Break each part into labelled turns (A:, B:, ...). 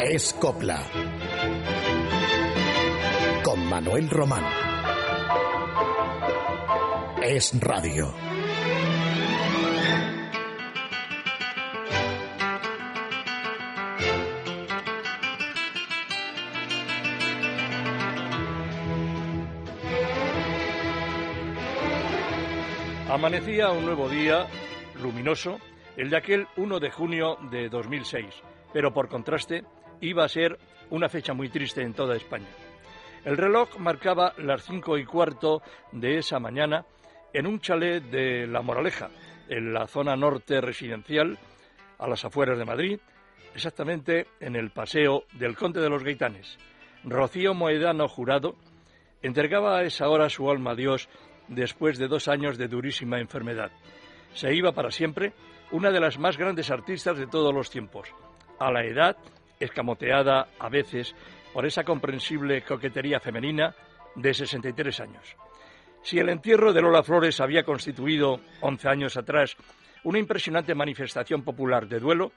A: Es Copla. Con Manuel Román. Es Radio.
B: Amanecía un nuevo día luminoso, el de aquel 1 de junio de 2006, pero por contraste iba a ser una fecha muy triste en toda España. El reloj marcaba las cinco y cuarto de esa mañana en un chalet de La Moraleja, en la zona norte residencial, a las afueras de Madrid, exactamente en el paseo del Conde de los Gaitanes. Rocío Moedano Jurado entregaba a esa hora su alma a Dios después de dos años de durísima enfermedad. Se iba para siempre una de las más grandes artistas de todos los tiempos. A la edad, escamoteada a veces por esa comprensible coquetería femenina de 63 años. Si el entierro de Lola Flores había constituido, once años atrás, una impresionante manifestación popular de duelo,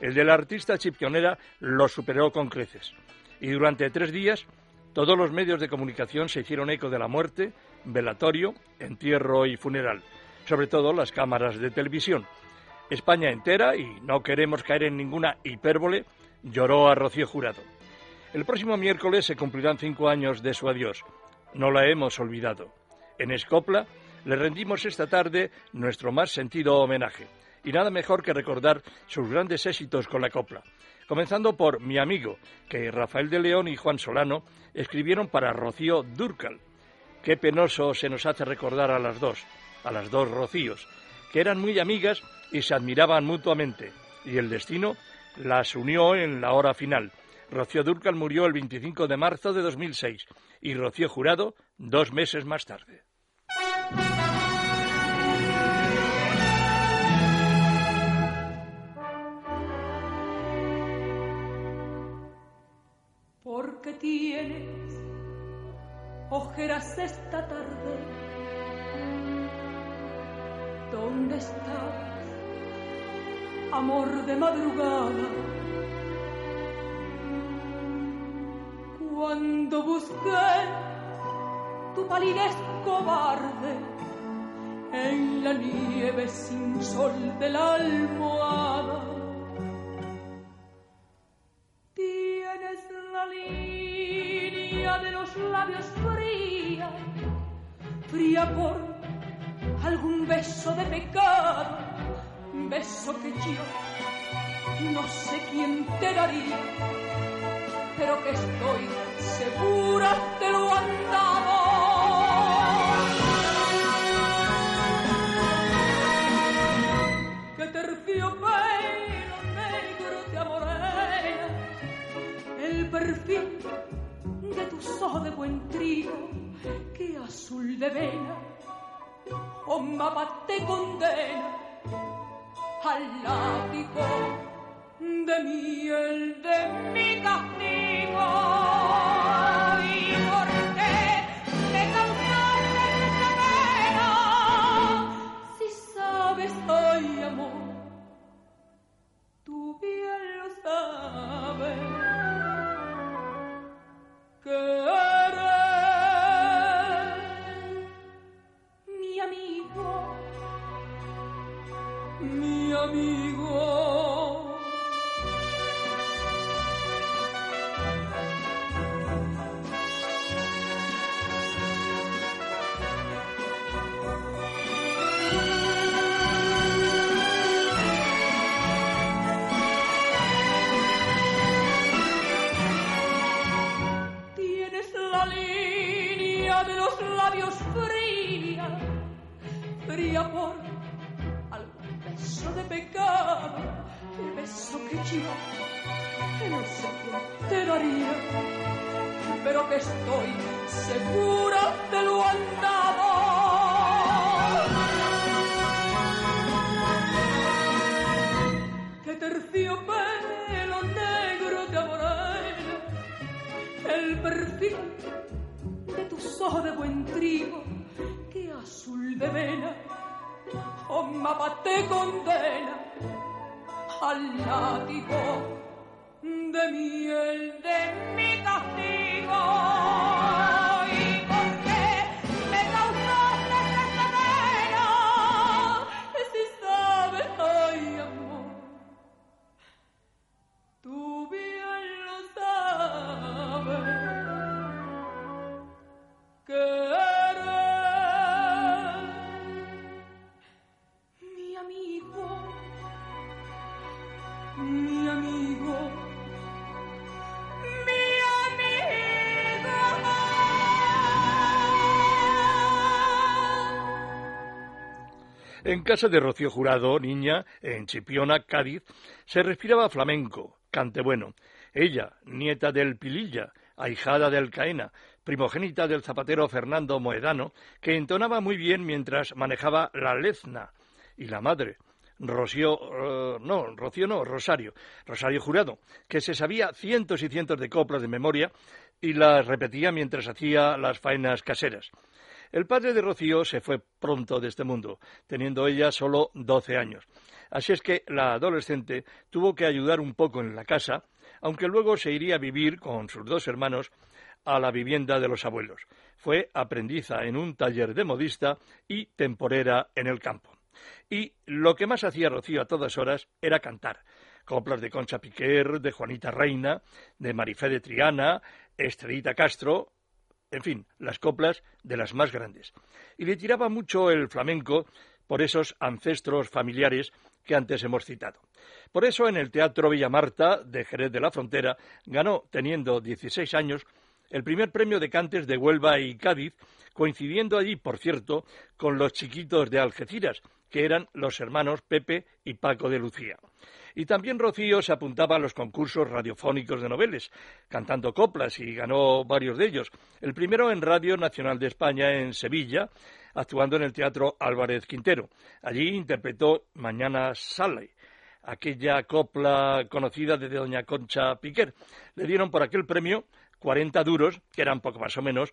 B: el de la artista chipionera lo superó con creces. Y durante tres días, todos los medios de comunicación se hicieron eco de la muerte, velatorio, entierro y funeral, sobre todo las cámaras de televisión. España entera, y no queremos caer en ninguna hipérbole, lloró a Rocío Jurado. El próximo miércoles se cumplirán cinco años de su adiós. No la hemos olvidado. En Escopla le rendimos esta tarde nuestro más sentido homenaje. Y nada mejor que recordar sus grandes éxitos con la copla. Comenzando por Mi amigo, que Rafael de León y Juan Solano escribieron para Rocío Durcal. Qué penoso se nos hace recordar a las dos, a las dos Rocíos, que eran muy amigas y se admiraban mutuamente. Y el destino las unió en la hora final. Rocío Durcal murió el 25 de marzo de 2006 y Rocío Jurado dos meses más tarde.
C: Porque tienes ojeras esta tarde. ¿Dónde estás, amor de madrugada? Cuando busqué tu palidez cobarde en la nieve sin sol de la almohada. Tienes la de labios fría, fría por algún beso de pecado, beso que yo no sé quién te daría, pero que estoy segura te lo han dado. Que terciopelo negro te amorena, el perfil ojos de buen trigo, que azul de vena, o mapa te condena al látigo de miel de mi castigo.
B: En casa de Rocío Jurado, niña, en Chipiona, Cádiz, se respiraba flamenco, cante bueno. Ella, nieta del Pililla, ahijada del Caena, primogénita del zapatero Fernando Moedano, que entonaba muy bien mientras manejaba la lezna, y la madre, Rocío, eh, no, Rocío no, Rosario, Rosario Jurado, que se sabía cientos y cientos de coplas de memoria y las repetía mientras hacía las faenas caseras. El padre de Rocío se fue pronto de este mundo, teniendo ella solo doce años. Así es que la adolescente tuvo que ayudar un poco en la casa, aunque luego se iría a vivir con sus dos hermanos a la vivienda de los abuelos. Fue aprendiza en un taller de modista y temporera en el campo. Y lo que más hacía Rocío a todas horas era cantar. Coplas de Concha Piquer, de Juanita Reina, de Marifé de Triana, Estrellita Castro, en fin, las coplas de las más grandes. Y le tiraba mucho el flamenco por esos ancestros familiares que antes hemos citado. Por eso en el Teatro Villa Marta de Jerez de la Frontera ganó, teniendo 16 años, el primer premio de cantes de Huelva y Cádiz, coincidiendo allí, por cierto, con los chiquitos de Algeciras, que eran los hermanos Pepe y Paco de Lucía. Y también Rocío se apuntaba a los concursos radiofónicos de noveles, cantando coplas y ganó varios de ellos. El primero en Radio Nacional de España en Sevilla, actuando en el Teatro Álvarez Quintero. Allí interpretó Mañana Sale, aquella copla conocida de Doña Concha Piquer. Le dieron por aquel premio 40 duros, que eran poco más o menos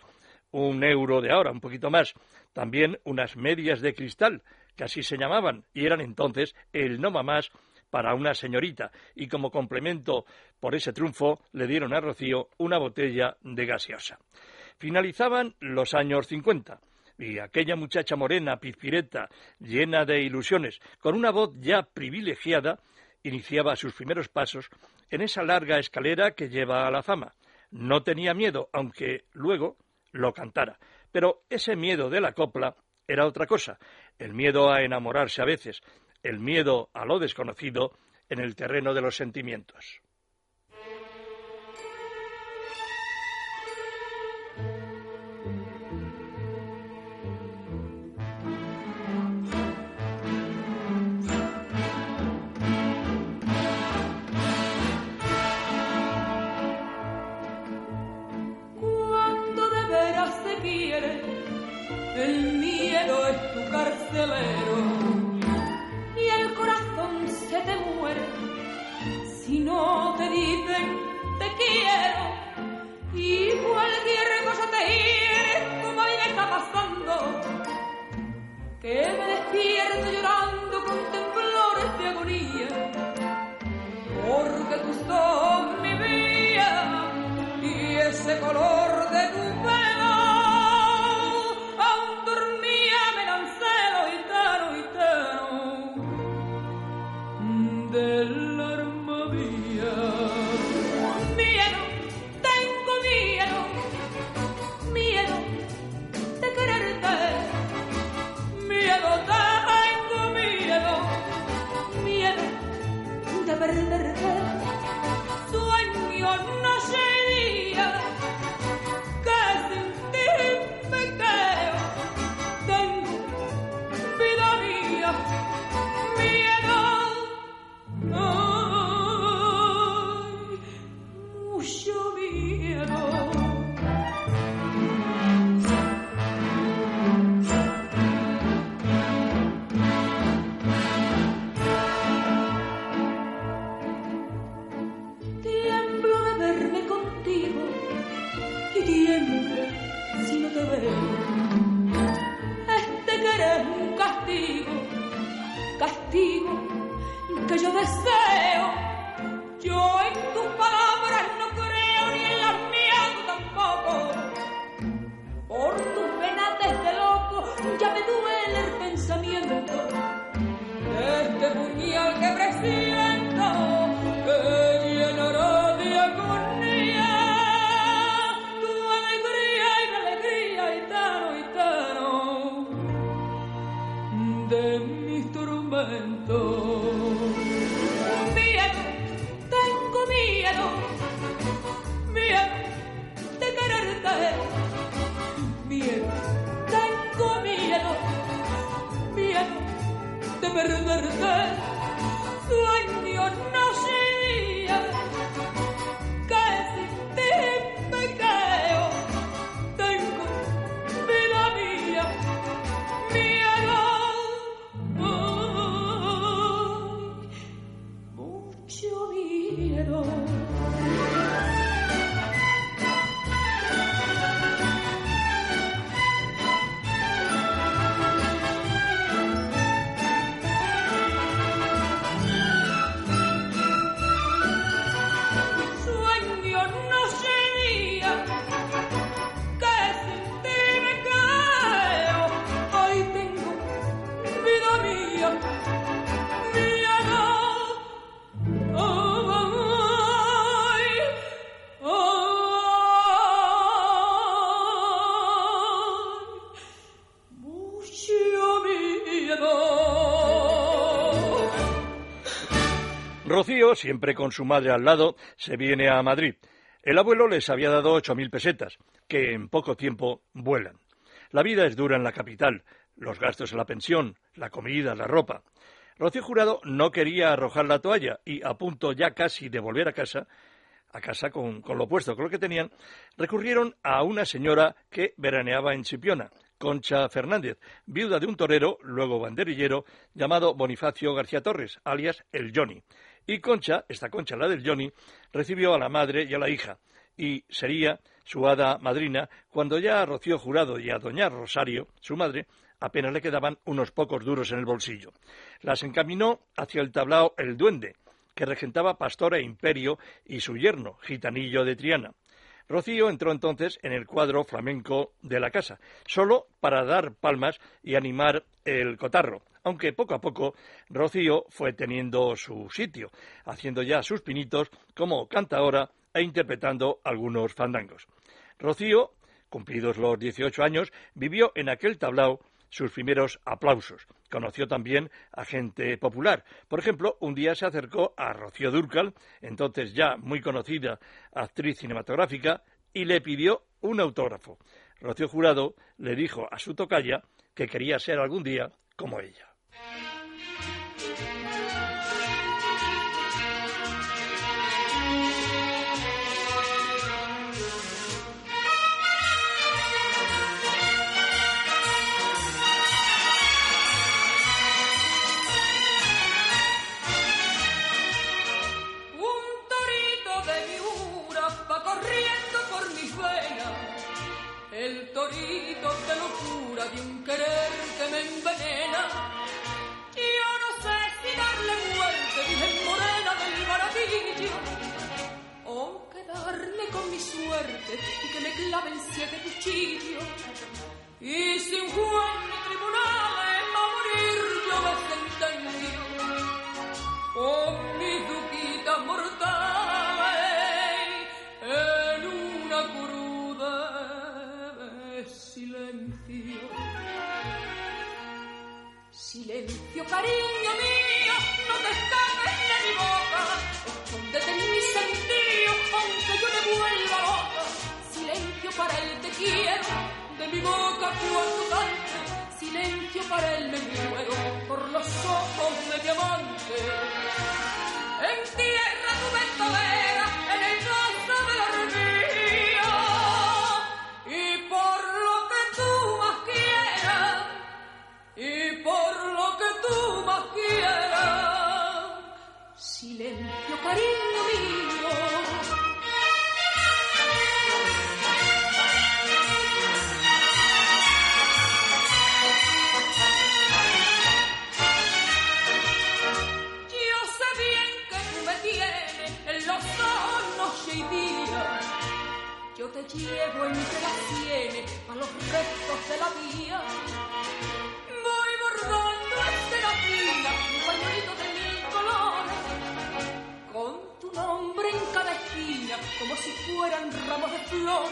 B: un euro de ahora, un poquito más. También unas medias de cristal, que así se llamaban, y eran entonces el no más para una señorita y como complemento por ese triunfo le dieron a Rocío una botella de gaseosa. Finalizaban los años 50 y aquella muchacha morena, pizpireta, llena de ilusiones, con una voz ya privilegiada, iniciaba sus primeros pasos en esa larga escalera que lleva a la fama. No tenía miedo, aunque luego lo cantara. Pero ese miedo de la copla era otra cosa, el miedo a enamorarse a veces, el miedo a lo desconocido en el terreno de los sentimientos.
C: Tú sos mi vida y ese color de tu
B: Siempre con su madre al lado, se viene a Madrid. El abuelo les había dado ocho pesetas, que en poco tiempo vuelan. La vida es dura en la capital, los gastos en la pensión, la comida, la ropa. Rocío Jurado no quería arrojar la toalla y, a punto ya casi de volver a casa, a casa con, con lo opuesto, con lo que tenían, recurrieron a una señora que veraneaba en Chipiona, Concha Fernández, viuda de un torero, luego banderillero, llamado Bonifacio García Torres, alias el Johnny. Y Concha, esta Concha, la del Johnny, recibió a la madre y a la hija, y sería su hada madrina cuando ya a Rocío Jurado y a doña Rosario, su madre, apenas le quedaban unos pocos duros en el bolsillo. Las encaminó hacia el tablao El Duende, que regentaba Pastora e Imperio y su yerno, Gitanillo de Triana. Rocío entró entonces en el cuadro flamenco de la casa, solo para dar palmas y animar el cotarro, aunque poco a poco Rocío fue teniendo su sitio, haciendo ya sus pinitos como cantaora e interpretando algunos fandangos. Rocío, cumplidos los 18 años, vivió en aquel tablao sus primeros aplausos. Conoció también a gente popular. Por ejemplo, un día se acercó a Rocío Dúrcal, entonces ya muy conocida actriz cinematográfica, y le pidió un autógrafo. Rocío Jurado le dijo a su tocaya que quería ser algún día como ella.
C: Thank you. O quedarme con mi suerte y que me claven siete cuchillos. Y si un juez ni tribunales a morir yo me sentencio con mis duquitas mortales en una cruda silencio. Silencio, cariño para él te quiero, de mi boca cuando cante, silencio para él me muero, por los ojos de diamante. En tierra tu ventolera, en el caso de la y por lo que tú más quieras, y por lo que tú más quieras, silencio, cariño mío. Voy bordando estelapina, un pañuelito de mil colores, con tu nombre en cada esquina, como si fueran ramos de flores.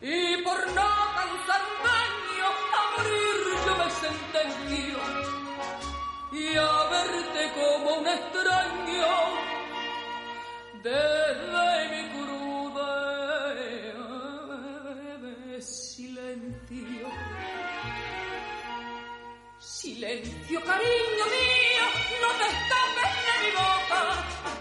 C: Y por no causar daño, a morir yo me sentencio y a verte como un extraño desde mi corazón. Silencio, cariño mío, no te escapes de mi boca.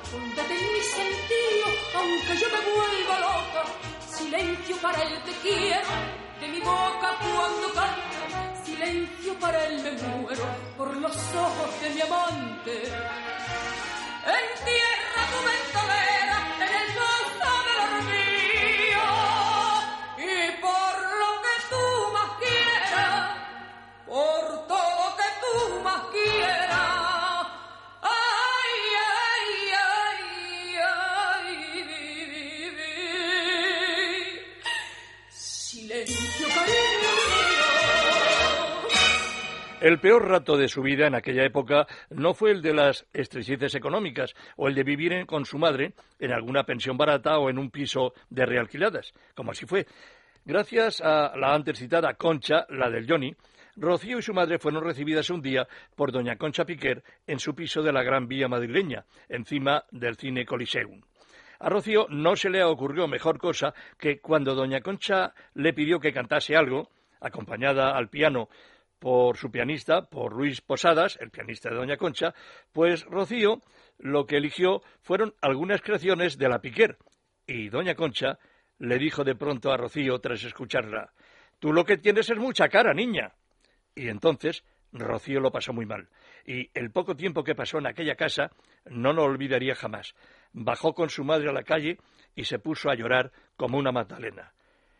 C: Escóndete en mi sentido, aunque yo me vuelva loca. Silencio para el te quiero, de mi boca cuando canto. Silencio para él me muero por los ojos de mi amante. Entierra tu ventolera El
B: peor rato de su vida en aquella época no fue el de las estrecheces económicas o el de vivir con su madre en alguna pensión barata o en un piso de realquiladas, como así fue. Gracias a la antes citada Concha, la del Johnny, Rocío y su madre fueron recibidas un día por doña Concha Piquer en su piso de la Gran Vía madrileña, encima del cine Coliseum. A Rocío no se le ocurrió mejor cosa que cuando doña Concha le pidió que cantase algo, acompañada al piano por su pianista, por Luis Posadas, el pianista de doña Concha, pues Rocío lo que eligió fueron algunas creaciones de la Piquer, y doña Concha le dijo de pronto a Rocío tras escucharla, Tú lo que tienes es mucha cara, niña. Y entonces Rocío lo pasó muy mal. Y el poco tiempo que pasó en aquella casa no lo olvidaría jamás. Bajó con su madre a la calle y se puso a llorar como una magdalena.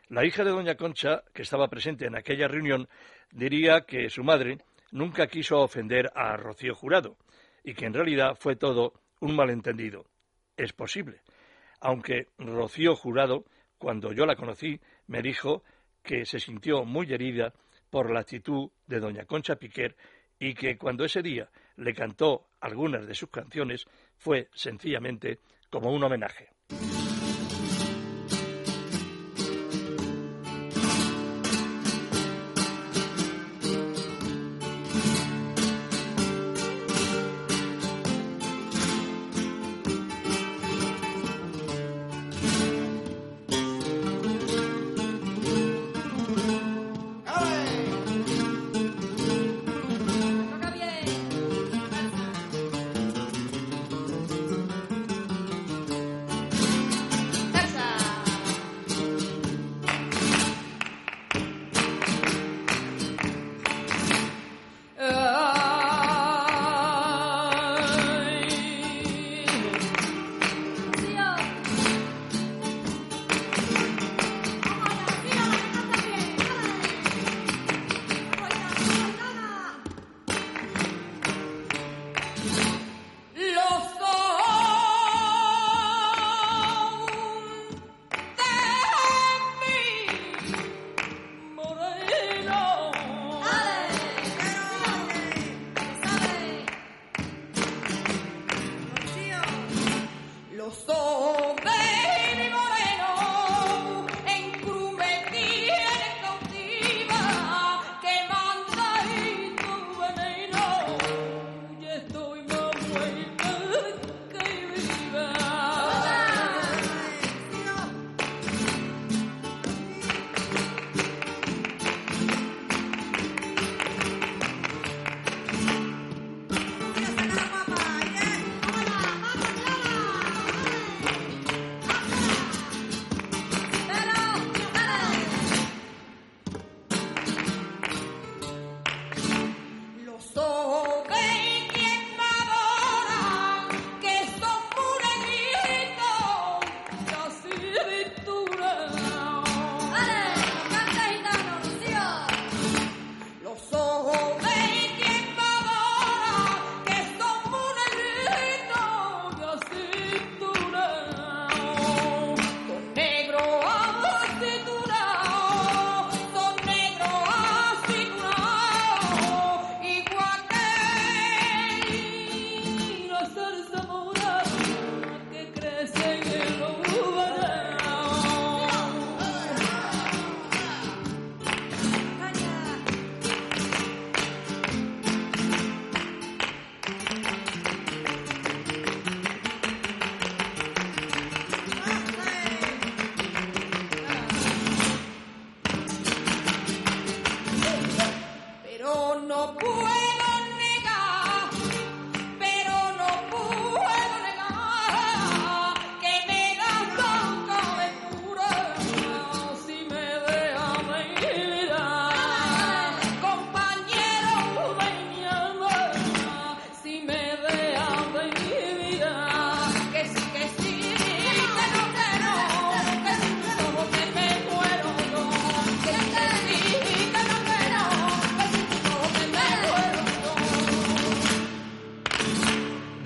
B: La hija de doña Concha, que estaba presente en aquella reunión, diría que su madre nunca quiso ofender a Rocío Jurado y que en realidad fue todo un malentendido. Es posible. Aunque Rocío Jurado, cuando yo la conocí, me dijo que se sintió muy herida por la actitud de doña Concha Piquer y que cuando ese día le cantó algunas de sus canciones fue sencillamente como un homenaje.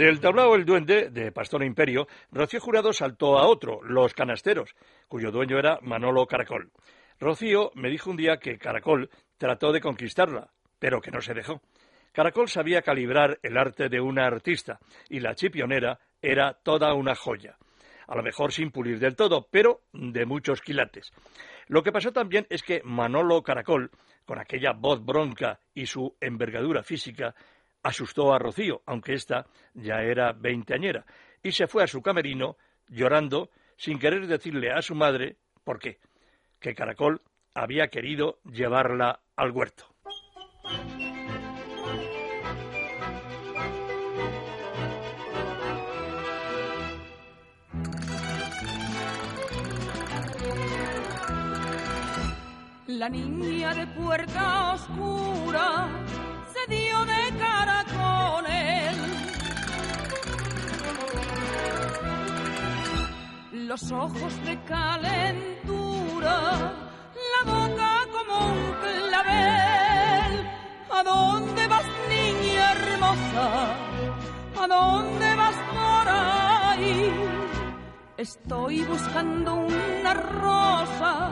B: Del tablao El Duende, de Pastor Imperio, Rocío Jurado saltó a otro, Los Canasteros, cuyo dueño era Manolo Caracol. Rocío me dijo un día que Caracol trató de conquistarla, pero que no se dejó. Caracol sabía calibrar el arte de una artista y la chipionera era toda una joya. A lo mejor sin pulir del todo, pero de muchos quilates. Lo que pasó también es que Manolo Caracol, con aquella voz bronca y su envergadura física, asustó a Rocío, aunque ésta ya era veinteañera, y se fue a su camerino llorando sin querer decirle a su madre por qué, que Caracol había querido llevarla al huerto.
C: La niña de puerta oscura dio de cara con él. Los ojos de calentura, la boca como un clavel. ¿A dónde vas, niña hermosa? ¿A dónde vas por ahí? Estoy buscando una rosa,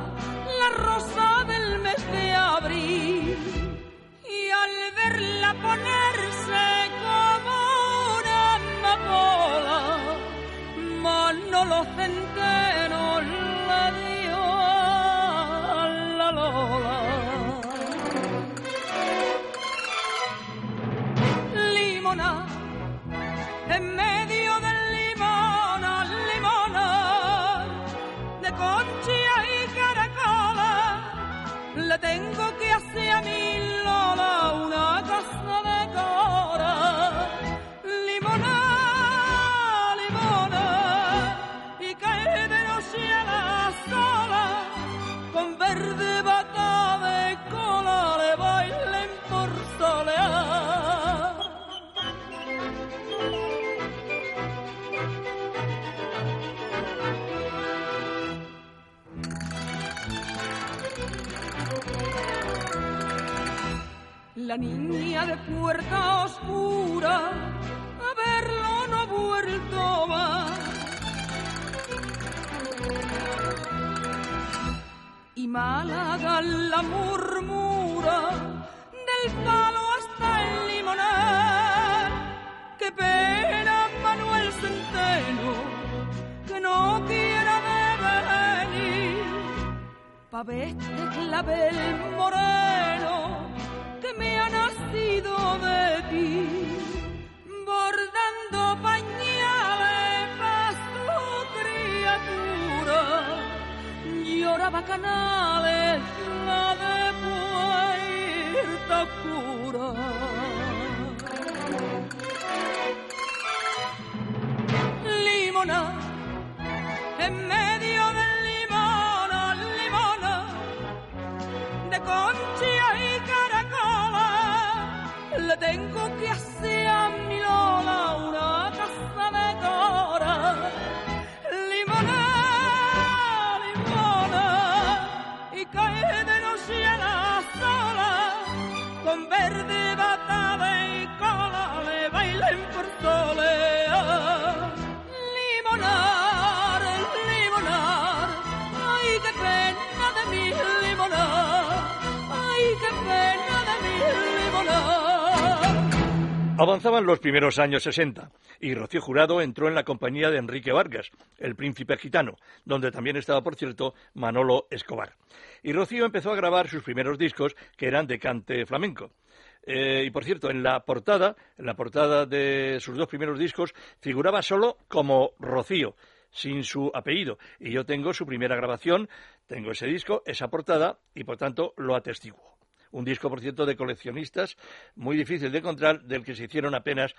C: la rosa del mes de abril. Al verla ponerse como una amapola, Manolo Centeno la dio a la Lola. Limona, en medio del limona, limona, de conchia y caracola, le tengo que hacer a mi La niña de puerta oscura, a verlo no vuelto más. Y Málaga la murmura del palo hasta el limonar. Qué pena Manuel Centeno, que no quiera de venir pa' este clavel moreno que me ha nacido de ti, bordando pañales pa' su criatura, lloraba canales la de Puerta Oscura. Limona, en medio tengo que hacer
B: Avanzaban los primeros años 60 y Rocío Jurado entró en la compañía de Enrique Vargas, el príncipe gitano, donde también estaba, por cierto, Manolo Escobar. Y Rocío empezó a grabar sus primeros discos, que eran de cante flamenco. Eh, y por cierto, en la portada, en la portada de sus dos primeros discos, figuraba solo como Rocío, sin su apellido. Y yo tengo su primera grabación, tengo ese disco, esa portada, y por tanto lo atestiguo. Un disco, por cierto, de coleccionistas, muy difícil de encontrar, del que se hicieron apenas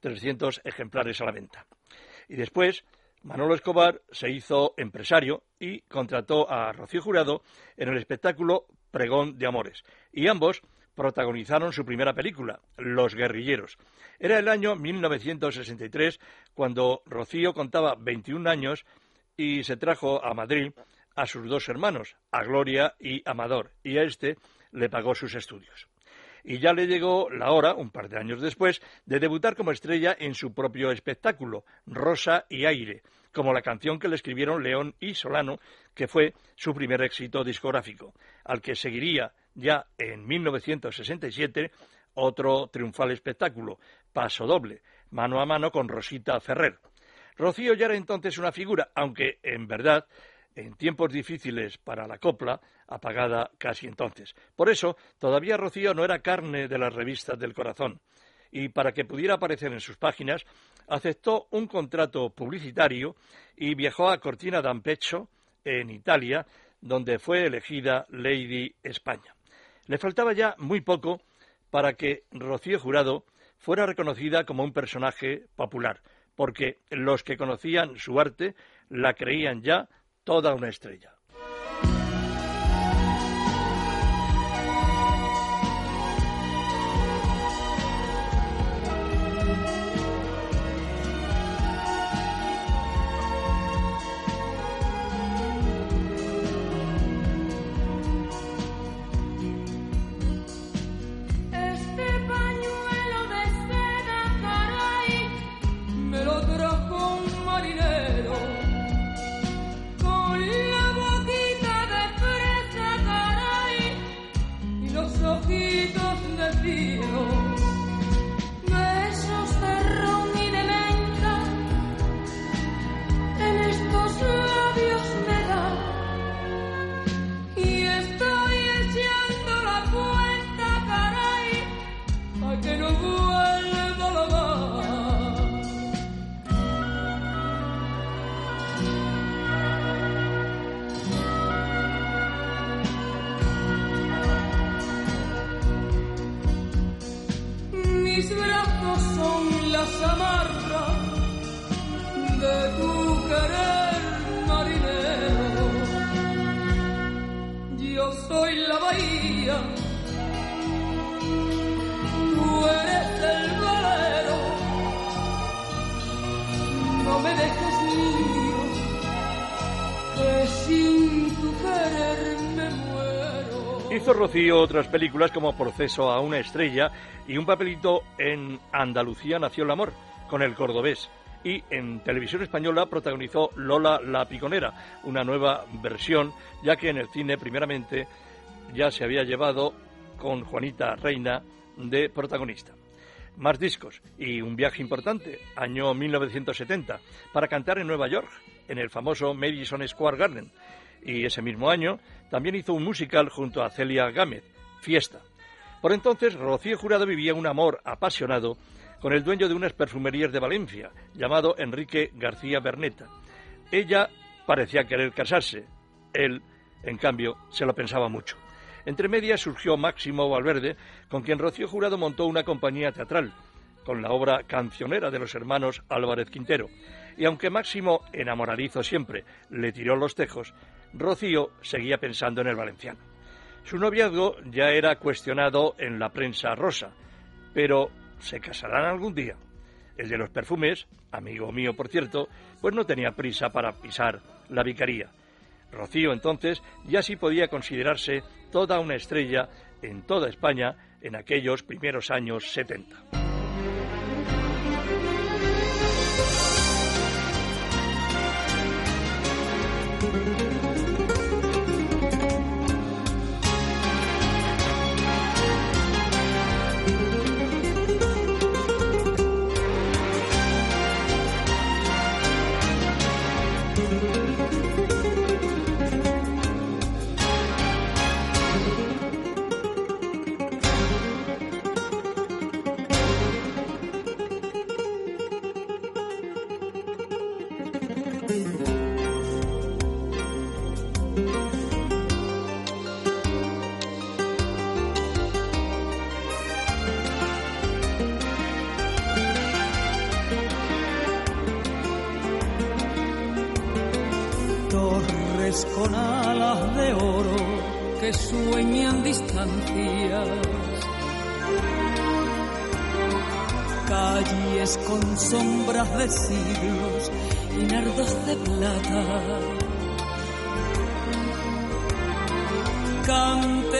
B: 300 ejemplares a la venta. Y después, Manolo Escobar se hizo empresario y contrató a Rocío Jurado en el espectáculo Pregón de Amores. Y ambos protagonizaron su primera película, Los Guerrilleros. Era el año 1963 cuando Rocío contaba 21 años y se trajo a Madrid a sus dos hermanos, a Gloria y Amador, y a este le pagó sus estudios. y ya le llegó la hora, un par de años después, de debutar como estrella en su propio espectáculo, Rosa y Aire, como la canción que le escribieron León y Solano, que fue su primer éxito discográfico, al que seguiría ya en 1967 otro triunfal espectáculo, Paso Doble, mano a mano con Rosita Ferrer. Rocío ya era entonces una figura, aunque en verdad en tiempos difíciles para la copla, apagada casi entonces. Por eso, todavía Rocío no era carne de las revistas del corazón, y para que pudiera aparecer en sus páginas, aceptó un contrato publicitario y viajó a Cortina d'Ampezzo, en Italia, donde fue elegida Lady España. Le faltaba ya muy poco para que Rocío Jurado fuera reconocida como un personaje popular, porque los que conocían su arte la creían ya toda una estrella. mis brazos son las amarras de tu querer. Hizo Rocío otras películas como Proceso a una estrella y un papelito en Andalucía nació el amor, con el cordobés. Y en televisión española protagonizó Lola la Piconera, una nueva versión, ya que en el cine primeramente ya se había llevado con Juanita Reina de protagonista. Más discos y un viaje importante, año 1970, para cantar en Nueva York, en el famoso Madison Square Garden y ese mismo año también hizo un musical junto a Celia Gámez, Fiesta. Por entonces, Rocío Jurado vivía un amor apasionado con el dueño de unas perfumerías de Valencia, llamado Enrique García Berneta. Ella parecía querer casarse, él, en cambio, se lo pensaba mucho. Entre medias surgió Máximo Valverde, con quien Rocío Jurado montó una compañía teatral, con la obra cancionera de los hermanos Álvarez Quintero. Y aunque Máximo, enamoradizo siempre, le tiró los tejos, Rocío seguía pensando en el valenciano. Su noviazgo ya era cuestionado en la prensa rosa, pero ¿se casarán algún día? El de los perfumes, amigo mío por cierto, pues no tenía prisa para pisar la vicaría. Rocío entonces ya sí podía considerarse toda una estrella en toda España en aquellos primeros años 70.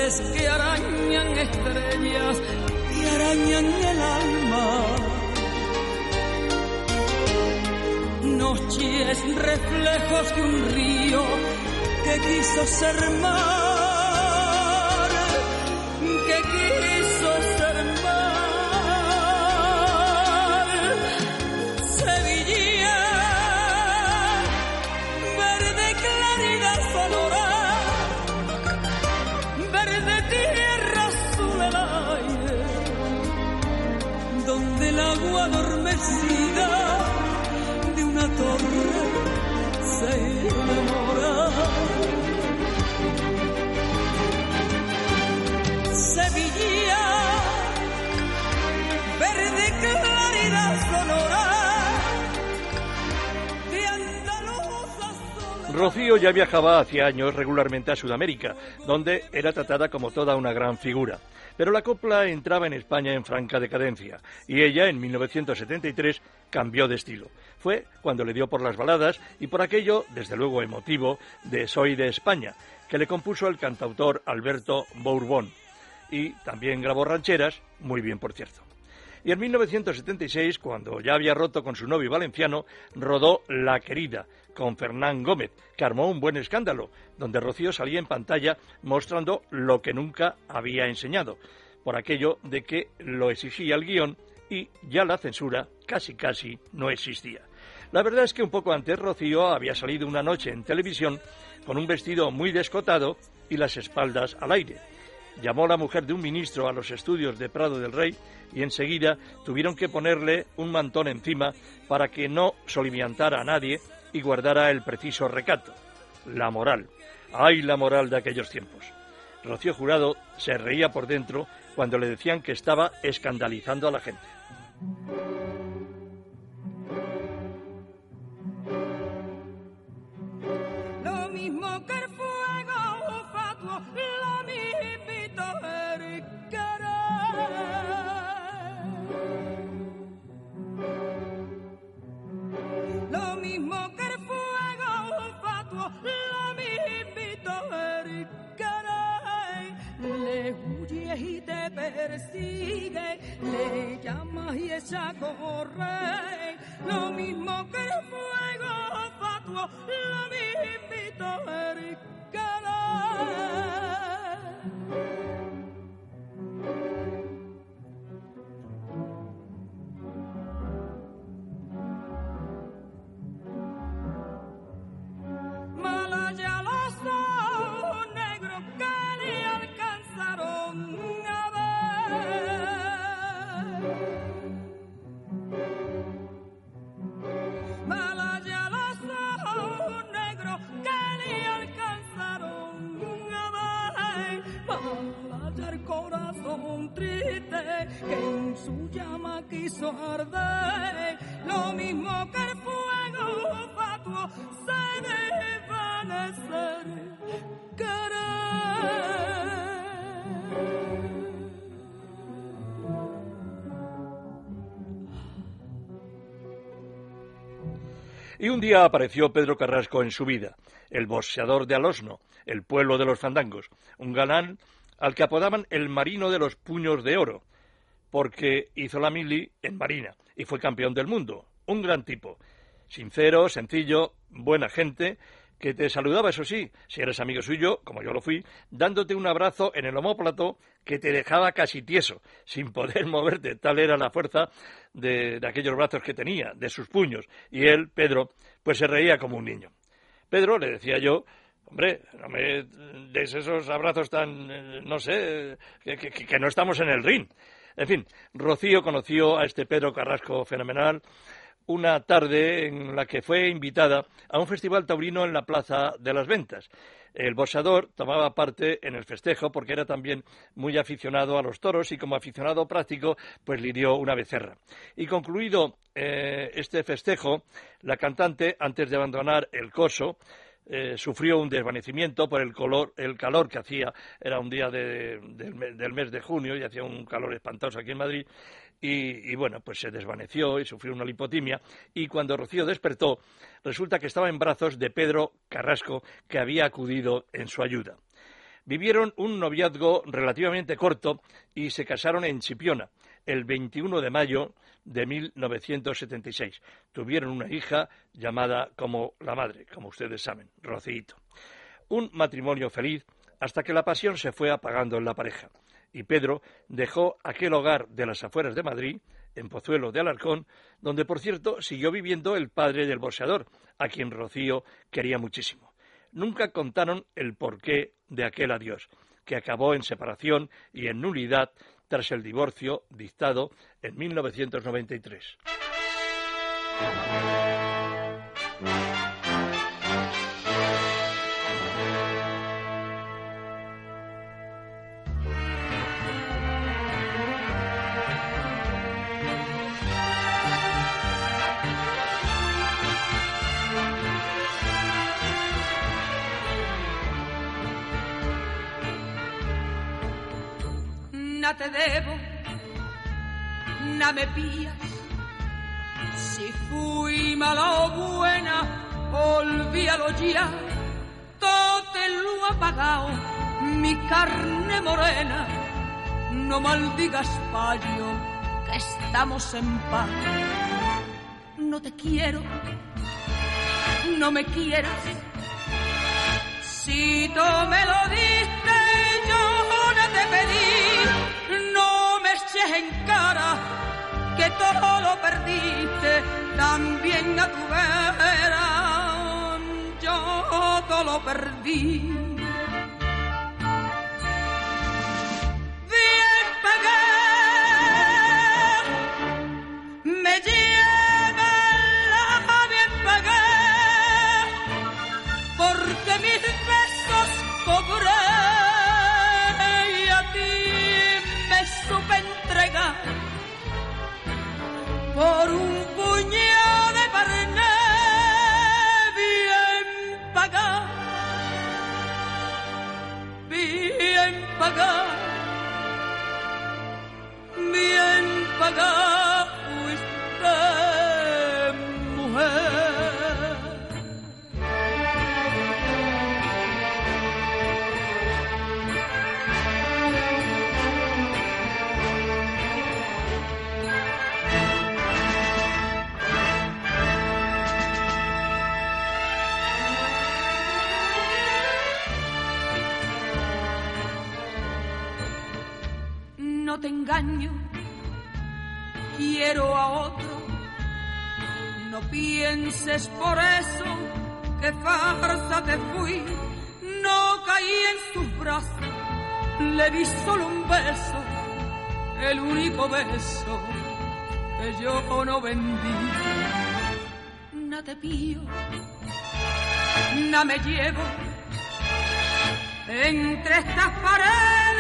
C: Que arañan estrellas y arañan el alma. Noches, reflejos de un río que quiso ser mar,
B: Rocío ya viajaba hacía años regularmente a Sudamérica, donde era tratada como toda una gran figura. Pero la copla entraba en España en franca decadencia y ella en 1973 cambió de estilo. Fue cuando le dio por las baladas y por aquello, desde luego emotivo, de Soy de España, que le compuso el cantautor Alberto Bourbon. Y también grabó rancheras, muy bien por cierto. Y en 1976, cuando ya había roto con su novio valenciano, rodó La Querida, con Fernán Gómez, que armó un buen escándalo, donde Rocío salía en pantalla mostrando lo que nunca había enseñado, por aquello de que lo exigía el guion y ya la censura casi casi no existía. La verdad es que un poco antes Rocío había salido una noche en televisión con un vestido muy descotado y las espaldas al aire. Llamó la mujer de un ministro a los estudios de Prado del Rey y enseguida tuvieron que ponerle un mantón encima para que no soliviantara a nadie y guardara el preciso recato. La moral. ¡Ay, la moral de aquellos tiempos! Rocío Jurado se reía por dentro cuando le decían que estaba escandalizando a la gente.
C: Lo mismo que el fuego persigue, le llamas y echa a
B: un día apareció Pedro Carrasco en su vida, el boxeador de Alosno, el pueblo de los fandangos, un galán al que apodaban el marino de los puños de oro, porque hizo la mili en Marina y fue campeón del mundo. Un gran tipo, sincero, sencillo, buena gente, que te saludaba, eso sí, si eres amigo suyo, como yo lo fui, dándote un abrazo en el homóplato que te dejaba casi tieso, sin poder moverte. Tal era la fuerza de, de aquellos brazos que tenía, de sus puños. Y él, Pedro, pues se reía como un niño. Pedro, le decía yo, hombre, no me des esos abrazos tan, eh, no sé, que, que- que no estamos en el ring. En fin, Rocío conoció a este Pedro Carrasco fenomenal una tarde en la que fue invitada a un festival taurino en la Plaza de las Ventas. El boxeador tomaba parte en el festejo porque era también muy aficionado a los toros y como aficionado práctico pues lidió una becerra. Y concluido eh, este festejo, la cantante, antes de abandonar el coso, eh, sufrió un desvanecimiento por el, color, el calor que hacía, era un día de- del mes de junio y hacía un calor espantoso aquí en Madrid, y, bueno, pues se desvaneció y sufrió una lipotimia, y cuando Rocío despertó, resulta que estaba en brazos de Pedro Carrasco, que había acudido en su ayuda. Vivieron un noviazgo relativamente corto y se casaron en Chipiona el 21 de mayo de 1976. Tuvieron una hija llamada como la madre, como ustedes saben, Rocito. Un matrimonio feliz hasta que la pasión se fue apagando en la pareja y Pedro dejó aquel hogar de las afueras de Madrid, en Pozuelo de Alarcón, donde, por cierto, siguió viviendo el padre del boxeador, a quien Rocío quería muchísimo. Nunca contaron el porqué de aquel adiós, que acabó en separación y en nulidad tras el divorcio dictado en 1993.
C: Te debo, no me pías. Si fui mala o buena, olvídalo ya. Todo te lo ha pagado mi carne morena. No maldigas, payo, que estamos en paz. No te quiero, no me quieras. Si tú me lo diste, en cara que todo lo perdiste, también a tu vera yo todo lo perdí. Pagado, bien pagado te engaño, quiero a otro. No pienses por eso que farsa te fui, no caí en sus brazos, le di solo un beso, el único beso que yo no vendí. No te pío, no me llevo entre estas paredes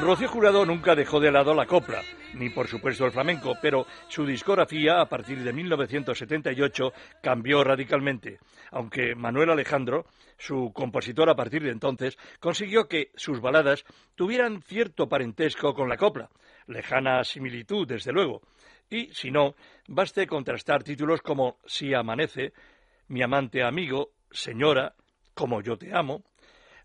B: Rocío Jurado nunca dejó de lado la copla, ni por supuesto el flamenco, pero su discografía a partir de 1978 cambió radicalmente, aunque Manuel Alejandro, su compositor a partir de entonces, consiguió que sus baladas tuvieran cierto parentesco con la copla, lejana similitud desde luego, y si no, baste contrastar títulos como Si amanece, Mi amante amigo, Señora, Como yo te amo,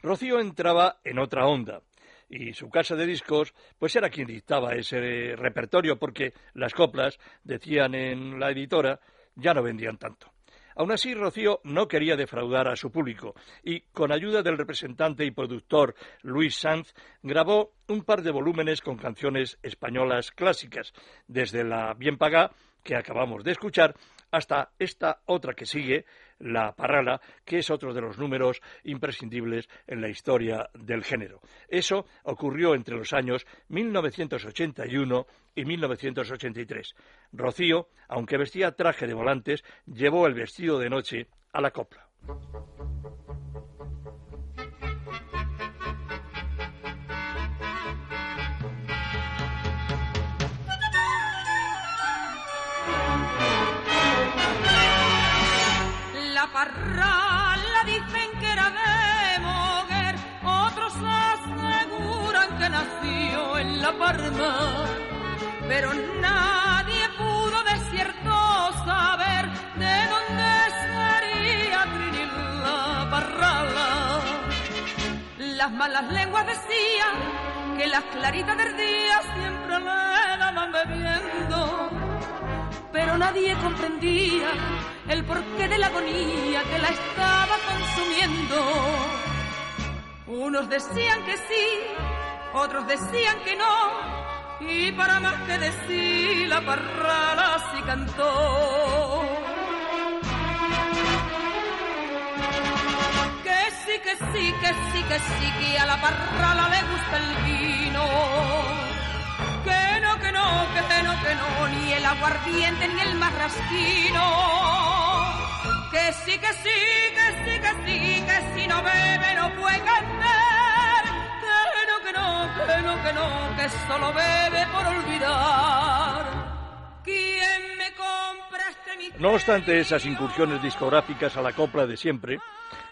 B: Rocío entraba en otra onda y su casa de discos pues era quien dictaba ese repertorio porque las coplas, decían en la editora, ya no vendían tanto. Aún así, Rocío no quería defraudar a su público y, con ayuda del representante y productor Luis Sanz, grabó un par de volúmenes con canciones españolas clásicas, desde la Bien Pagá, que acabamos de escuchar, hasta esta otra que sigue, la Parrala, que es otro de los números imprescindibles en la historia del género. Eso ocurrió entre los años 1981 y 1983. Rocío, aunque vestía traje de volantes, llevó el vestido de noche a la copla.
C: Pero nadie pudo de cierto saber de dónde sería Trinidad Parrala. Las malas lenguas decían que las claritas del día siempre le daban bebiendo, pero nadie comprendía el porqué de la agonía que la estaba consumiendo. Unos decían que sí, otros decían que no, y para más que decir la parrala sí cantó. Que sí, que sí, que sí, que sí, que a la parrala le gusta el vino. Que no, que no, que no, que no, ni el aguardiente ni el marrasquino. Que sí, que sí, que sí, que sí, que si no bebe no puede cantar. No, que no, que no, que no, que solo bebe por olvidar. ¿Quién me compra este?
B: No obstante esas incursiones discográficas a la copla de siempre,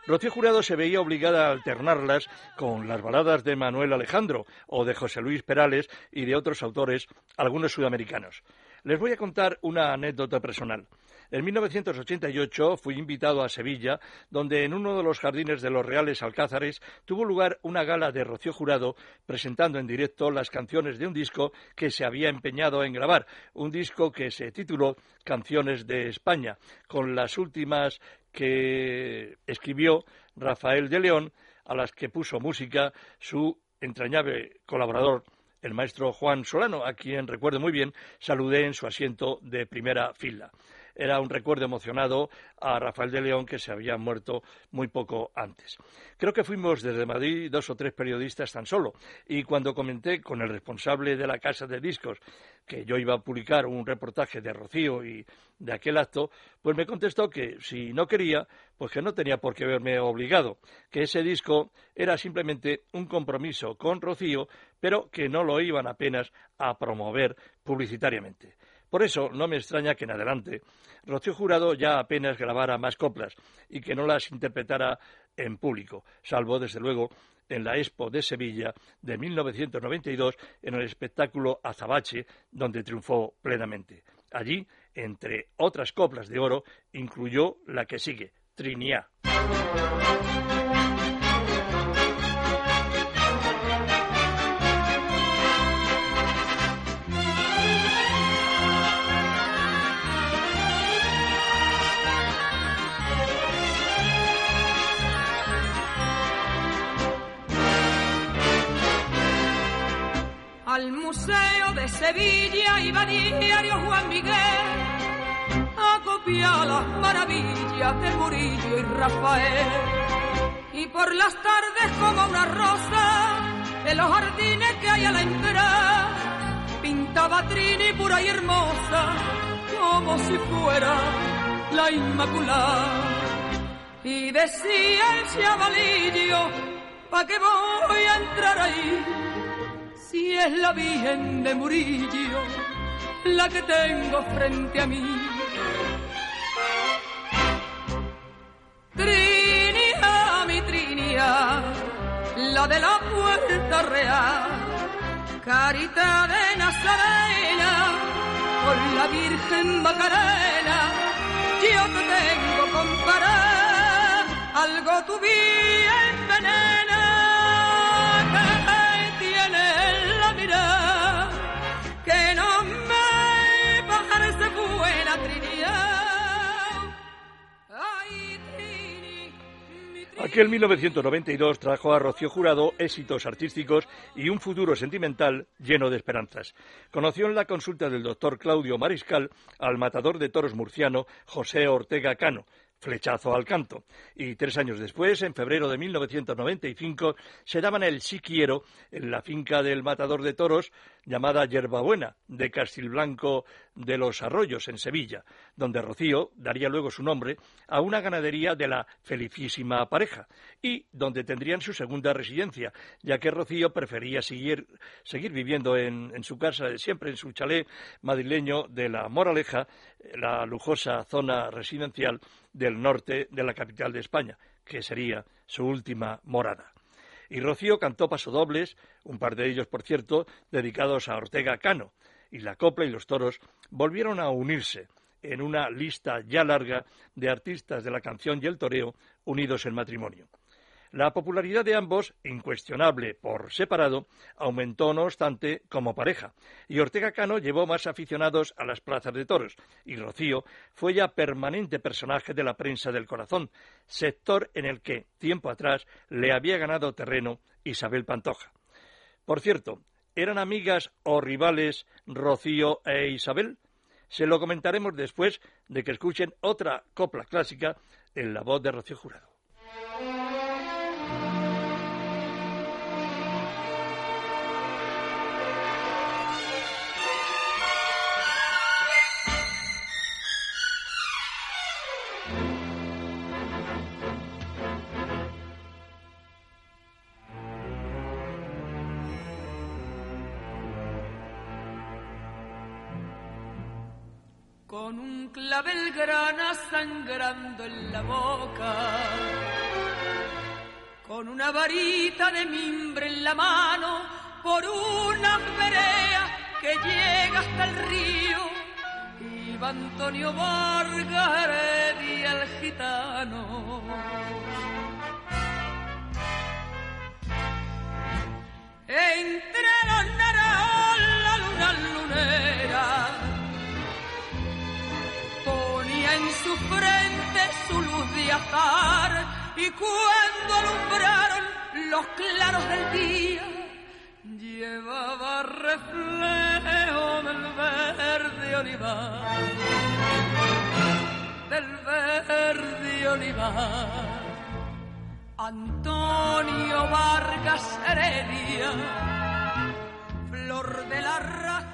B: Rocío Jurado se veía obligada a alternarlas con las baladas de Manuel Alejandro o de José Luis Perales y de otros autores, algunos sudamericanos. Les voy a contar una anécdota personal. En 1988 fui invitado a Sevilla, donde en uno de los jardines de los Reales Alcázares tuvo lugar una gala de Rocío Jurado presentando en directo las canciones de un disco que se había empeñado en grabar, un disco que se tituló Canciones de España, con las últimas que escribió Rafael de León, a las que puso música su entrañable colaborador el maestro Juan Solano, a quien recuerdo muy bien, saludé en su asiento de primera fila. Era un recuerdo emocionado a Rafael de León, que se había muerto muy poco antes. Creo que fuimos desde Madrid dos o tres periodistas tan solo, y cuando comenté con el responsable de la casa de discos que yo iba a publicar un reportaje de Rocío y de aquel acto, pues me contestó que si no quería, pues que no tenía por qué verme obligado, que ese disco era simplemente un compromiso con Rocío, pero que no lo iban apenas a promover publicitariamente. Por eso no me extraña que en adelante Rocío Jurado ya apenas grabara más coplas y que no las interpretara en público, salvo desde luego en la Expo de Sevilla de 1992 en el espectáculo Azabache, donde triunfó plenamente. Allí, entre otras coplas de oro, incluyó la que sigue, Triniá.
C: Museo de Sevilla iba diario Juan Miguel a copiar las maravillas de Murillo y Rafael. Y por las tardes como una rosa en los jardines que hay a la entrada pintaba Trini pura y hermosa como si fuera la Inmaculada. Y decía el chavalillo, ¿pa' qué voy a entrar ahí? Si es la Virgen de Murillo la que tengo frente a mí. Trinia, mi Trinia, la de la puerta real, carita de Nazarena, con la Virgen Macarena, yo te tengo comparar, algo tu vida Trini.
B: Aquel 1992 trajo a Rocío Jurado éxitos artísticos y un futuro sentimental lleno de esperanzas. Conoció en la consulta del doctor Claudio Mariscal al matador de toros murciano José Ortega Cano, flechazo al canto. Y tres años después, en febrero de 1995, se daban el sí quiero en la finca del matador de toros llamada Yerbabuena, de Castilblanco de los Arroyos, en Sevilla, donde Rocío daría luego su nombre a una ganadería de la felicísima pareja, y donde tendrían su segunda residencia, ya que Rocío prefería seguir, seguir viviendo en, en su casa, siempre en su chalet madrileño de la Moraleja, la lujosa zona residencial del norte de la capital de España, que sería su última morada. Y Rocío cantó pasodobles, un par de ellos, por cierto, dedicados a Ortega Cano, y la copla y los toros volvieron a unirse en una lista ya larga de artistas de la canción y el toreo unidos en matrimonio. La popularidad de ambos, incuestionable por separado, aumentó no obstante como pareja, y Ortega Cano llevó más aficionados a las plazas de toros, y Rocío fue ya permanente personaje de la prensa del corazón, sector en el que, tiempo atrás, le había ganado terreno Isabel Pantoja. Por cierto, ¿eran amigas o rivales Rocío e Isabel? Se lo comentaremos después de que escuchen otra copla clásica en la voz de Rocío Jurado.
C: Con un clavel grana sangrando en la boca, con una varita de mimbre en la mano, por una perea que llega hasta el río, iba Antonio Vargas Heredia el gitano. Frente su luz de azar y cuando alumbraron los claros del día llevaba reflejo del verde olivar del verde olivar. Antonio Vargas Heredia flor de la raza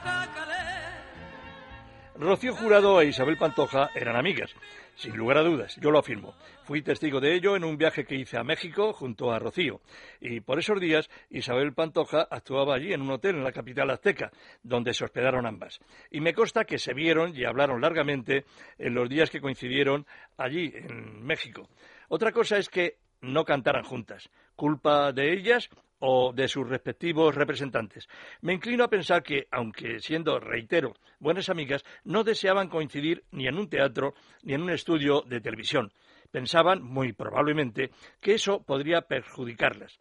B: Rocío Jurado e Isabel Pantoja eran amigas, sin lugar a dudas, yo lo afirmo. Fui testigo de ello en un viaje que hice a México junto a Rocío, y por esos días Isabel Pantoja actuaba allí en un hotel en la capital azteca, donde se hospedaron ambas. Y me consta que se vieron y hablaron largamente en los días que coincidieron allí, en México. Otra cosa es que no cantaran juntas. ¿Culpa de ellas o de sus respectivos representantes. Me inclino a pensar que, aunque siendo, reitero, buenas amigas, no deseaban coincidir ni en un teatro ni en un estudio de televisión. Pensaban, muy probablemente, que eso podría perjudicarlas.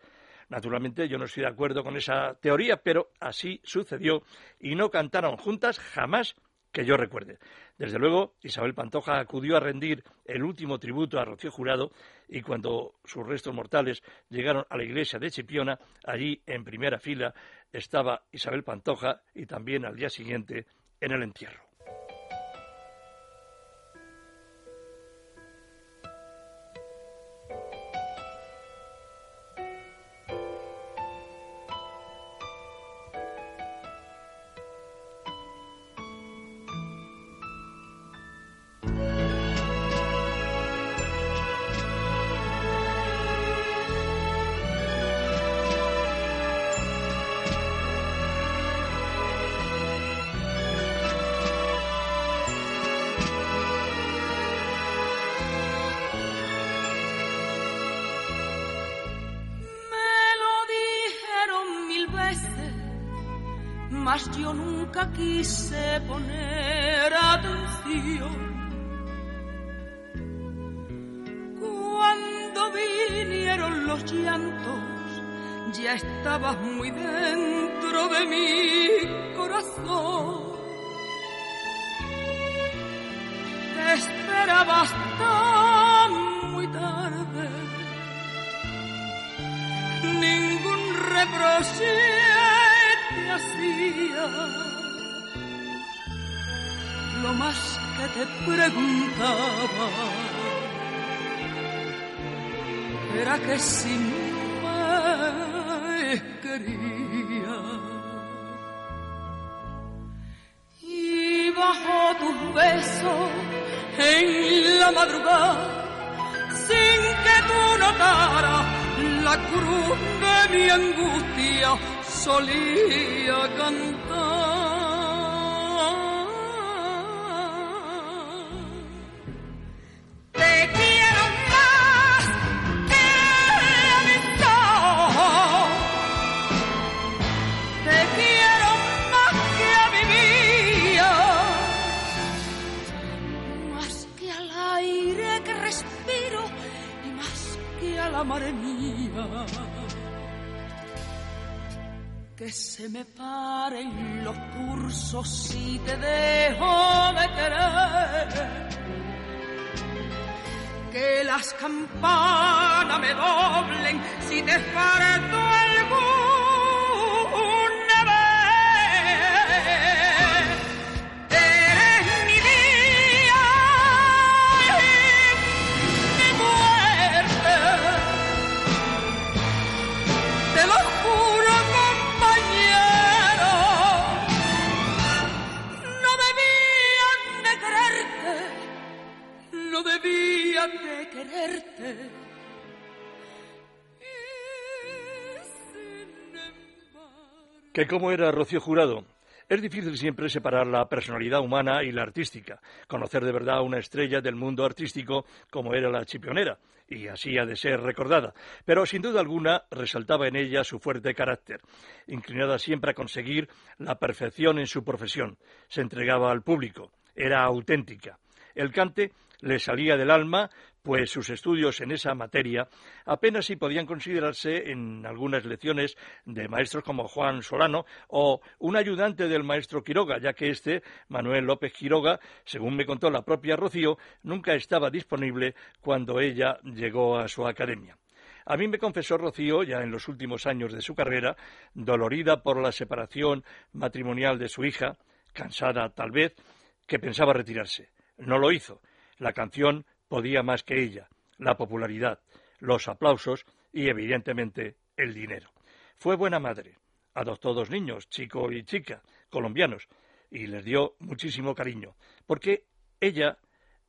B: Naturalmente yo no estoy de acuerdo con esa teoría, pero así sucedió y no cantaron juntas jamás que yo recuerde. Desde luego, Isabel Pantoja acudió a rendir el último tributo a Rocío Jurado y cuando sus restos mortales llegaron a la iglesia de Chipiona, allí en primera fila estaba Isabel Pantoja y también al día siguiente en el entierro.
C: Tus besos en la madrugada, sin que tú notaras la cruz de mi angustia, solía cantar. Que se me paren los cursos si te dejo de querer. Que las campanas me doblen si te falto algún
B: Que como era Rocío Jurado, es difícil siempre separar la personalidad humana y la artística, conocer de verdad una estrella del mundo artístico como era la chipionera, y así ha de ser recordada. Pero sin duda alguna resaltaba en ella su fuerte carácter, inclinada siempre a conseguir la perfección en su profesión. Se entregaba al público, era auténtica. El cante le salía del alma, pues sus estudios en esa materia apenas si podían considerarse en algunas lecciones de maestros como Juan Solano o un ayudante del maestro Quiroga, ya que este, Manuel López Quiroga, según me contó la propia Rocío, nunca estaba disponible cuando ella llegó a su academia. A mí me confesó Rocío, ya en los últimos años de su carrera, dolorida por la separación matrimonial de su hija, cansada tal vez, que pensaba retirarse. No lo hizo la canción podía más que ella, la popularidad, los aplausos y, evidentemente, el dinero. Fue buena madre. Adoptó dos niños, chico y chica, colombianos, y les dio muchísimo cariño, porque ella,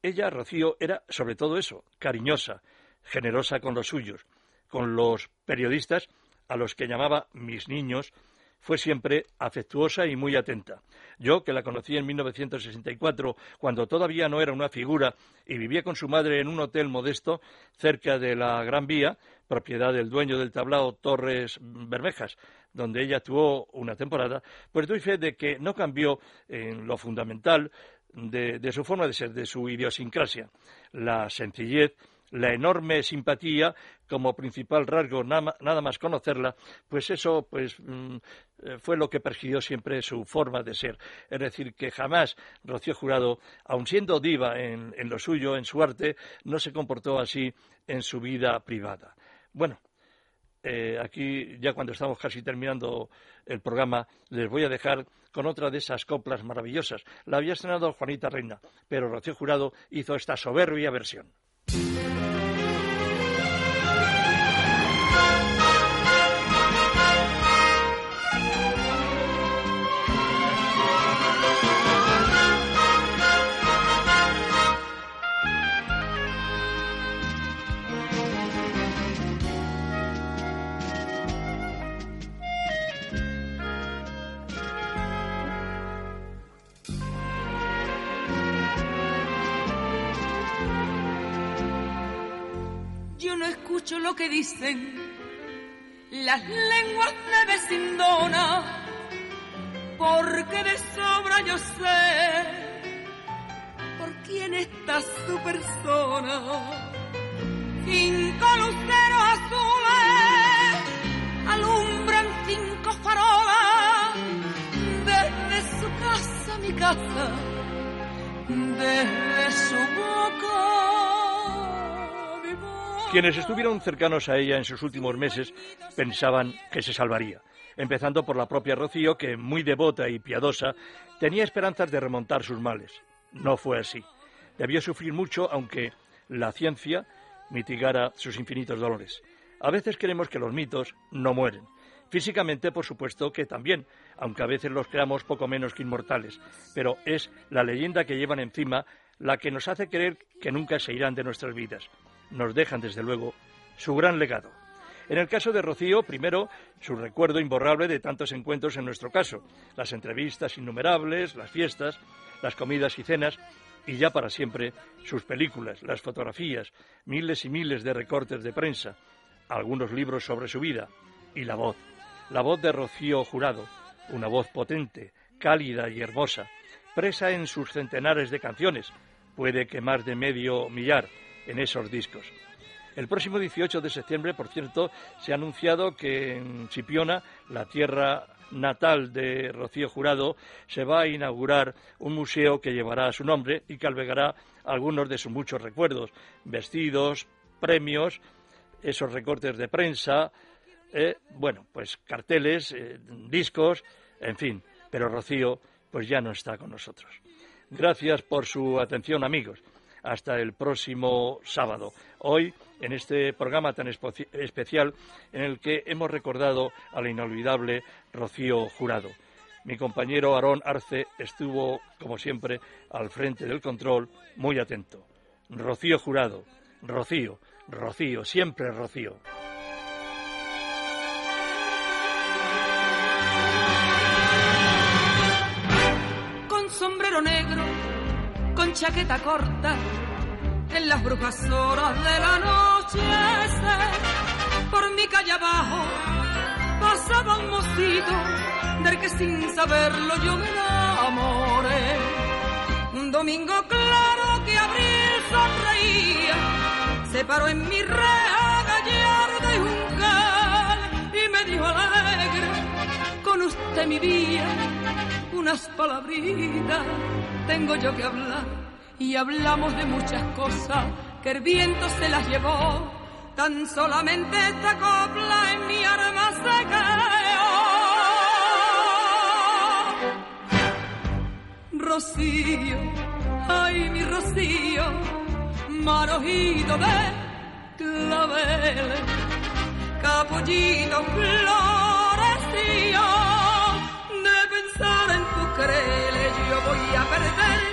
B: ella, Rocío, era sobre todo eso, cariñosa, generosa con los suyos, con los periodistas a los que llamaba mis niños, fue siempre afectuosa y muy atenta. Yo, que la conocí en 1964, cuando todavía no era una figura y vivía con su madre en un hotel modesto cerca de la Gran Vía, propiedad del dueño del tablao Torres Bermejas, donde ella actuó una temporada, pues doy fe de que no cambió en lo fundamental de, de su forma de ser, de su idiosincrasia, la sencillez, la enorme simpatía como principal rasgo nada más conocerla, pues eso pues mm, eh, fue lo que persiguió siempre su forma de ser. Es decir, que jamás Rocío Jurado, aun siendo diva en, lo suyo, en su arte, no se comportó así en su vida privada. Bueno, eh, aquí ya cuando estamos casi terminando el programa, les voy a dejar con otra de esas coplas maravillosas. La había estrenado Juanita Reina, pero Rocío Jurado hizo esta soberbia versión.
C: Lo que dicen las lenguas de vecindona, porque de sobra yo sé por quién está su persona. Cinco luceros azules alumbran cinco farolas desde su casa mi casa, desde su boca
B: quienes estuvieron cercanos a ella en sus últimos meses pensaban que se salvaría, empezando por la propia Rocío, que, muy devota y piadosa, tenía esperanzas de remontar sus males. No fue así. Debió sufrir mucho, aunque la ciencia mitigara sus infinitos dolores. A veces creemos que los mitos no mueren. Físicamente, por supuesto que también, aunque a veces los creamos poco menos que inmortales, pero es la leyenda que llevan encima la que nos hace creer que nunca se irán de nuestras vidas nos dejan, desde luego, su gran legado. En el caso de Rocío, primero, su recuerdo imborrable de tantos encuentros en nuestro caso, las entrevistas innumerables, las fiestas, las comidas y cenas, y ya para siempre sus películas, las fotografías, miles y miles de recortes de prensa, algunos libros sobre su vida, y la voz, la voz de Rocío Jurado, una voz potente, cálida y hermosa, presa en sus centenares de canciones, puede que más de medio millar, en esos discos. El próximo 18 de septiembre, por cierto, se ha anunciado que en Chipiona, la tierra natal de Rocío Jurado, se va a inaugurar un museo que llevará su nombre y que albergará algunos de sus muchos recuerdos, vestidos, premios, esos recortes de prensa, eh, bueno, pues carteles, eh, discos, en fin. Pero Rocío, pues ya no está con nosotros. Gracias por su atención, amigos. Hasta el próximo sábado. Hoy, en este programa tan especial en el que hemos recordado a la inolvidable Rocío Jurado. Mi compañero Aarón Arce estuvo, como siempre, al frente del control, muy atento. Rocío Jurado, Rocío, Rocío, siempre Rocío.
C: Chaqueta corta, en las brujas horas de la noche, por mi calle abajo pasaba un mosquito del que sin saberlo yo me enamoré. Un domingo claro que abril sonreía, se paró en mi rea gallarda y juncal y me dijo alegre, con usted mi día, unas palabritas tengo yo que hablar y hablamos de muchas cosas que el viento se las llevó. Tan solamente esta copla en mi arma se cayó. Rocío, ay mi Rocío, manojito de claveles, capullito florecillo, de pensar en tu creles yo voy a perder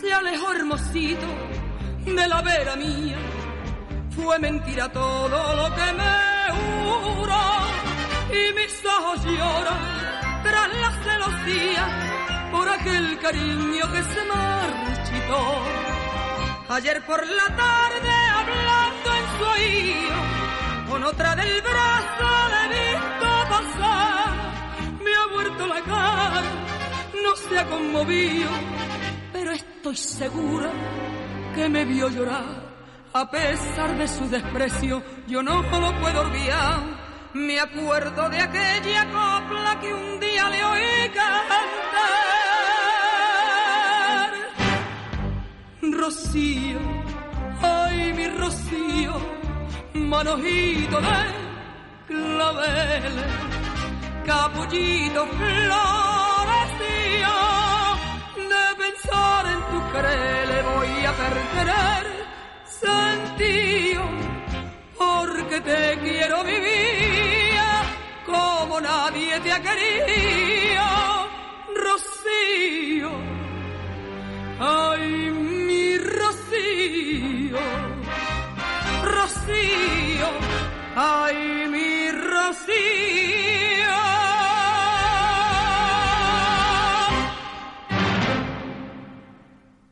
C: Se alejó hermosito de la vera mía, fue mentira todo lo que me juró y mis ojos lloran tras la celosía por aquel cariño que se marchitó. Ayer por la tarde hablando en su oído, con otra del brazo le he visto pasar, me ha vuelto la cara, no se ha conmovido, pero estoy segura que me vio llorar. A pesar de su desprecio, yo no lo puedo olvidar me acuerdo de aquella copla que un día le oí cantar. Rocío, ay mi Rocío, manojito de claveles, capullito florecío, de pensar en tu le voy a perder sentido porque te quiero vivir como nadie te ha querido, Rocío. Ay, mi Rocío, rocío, ay mi rocío.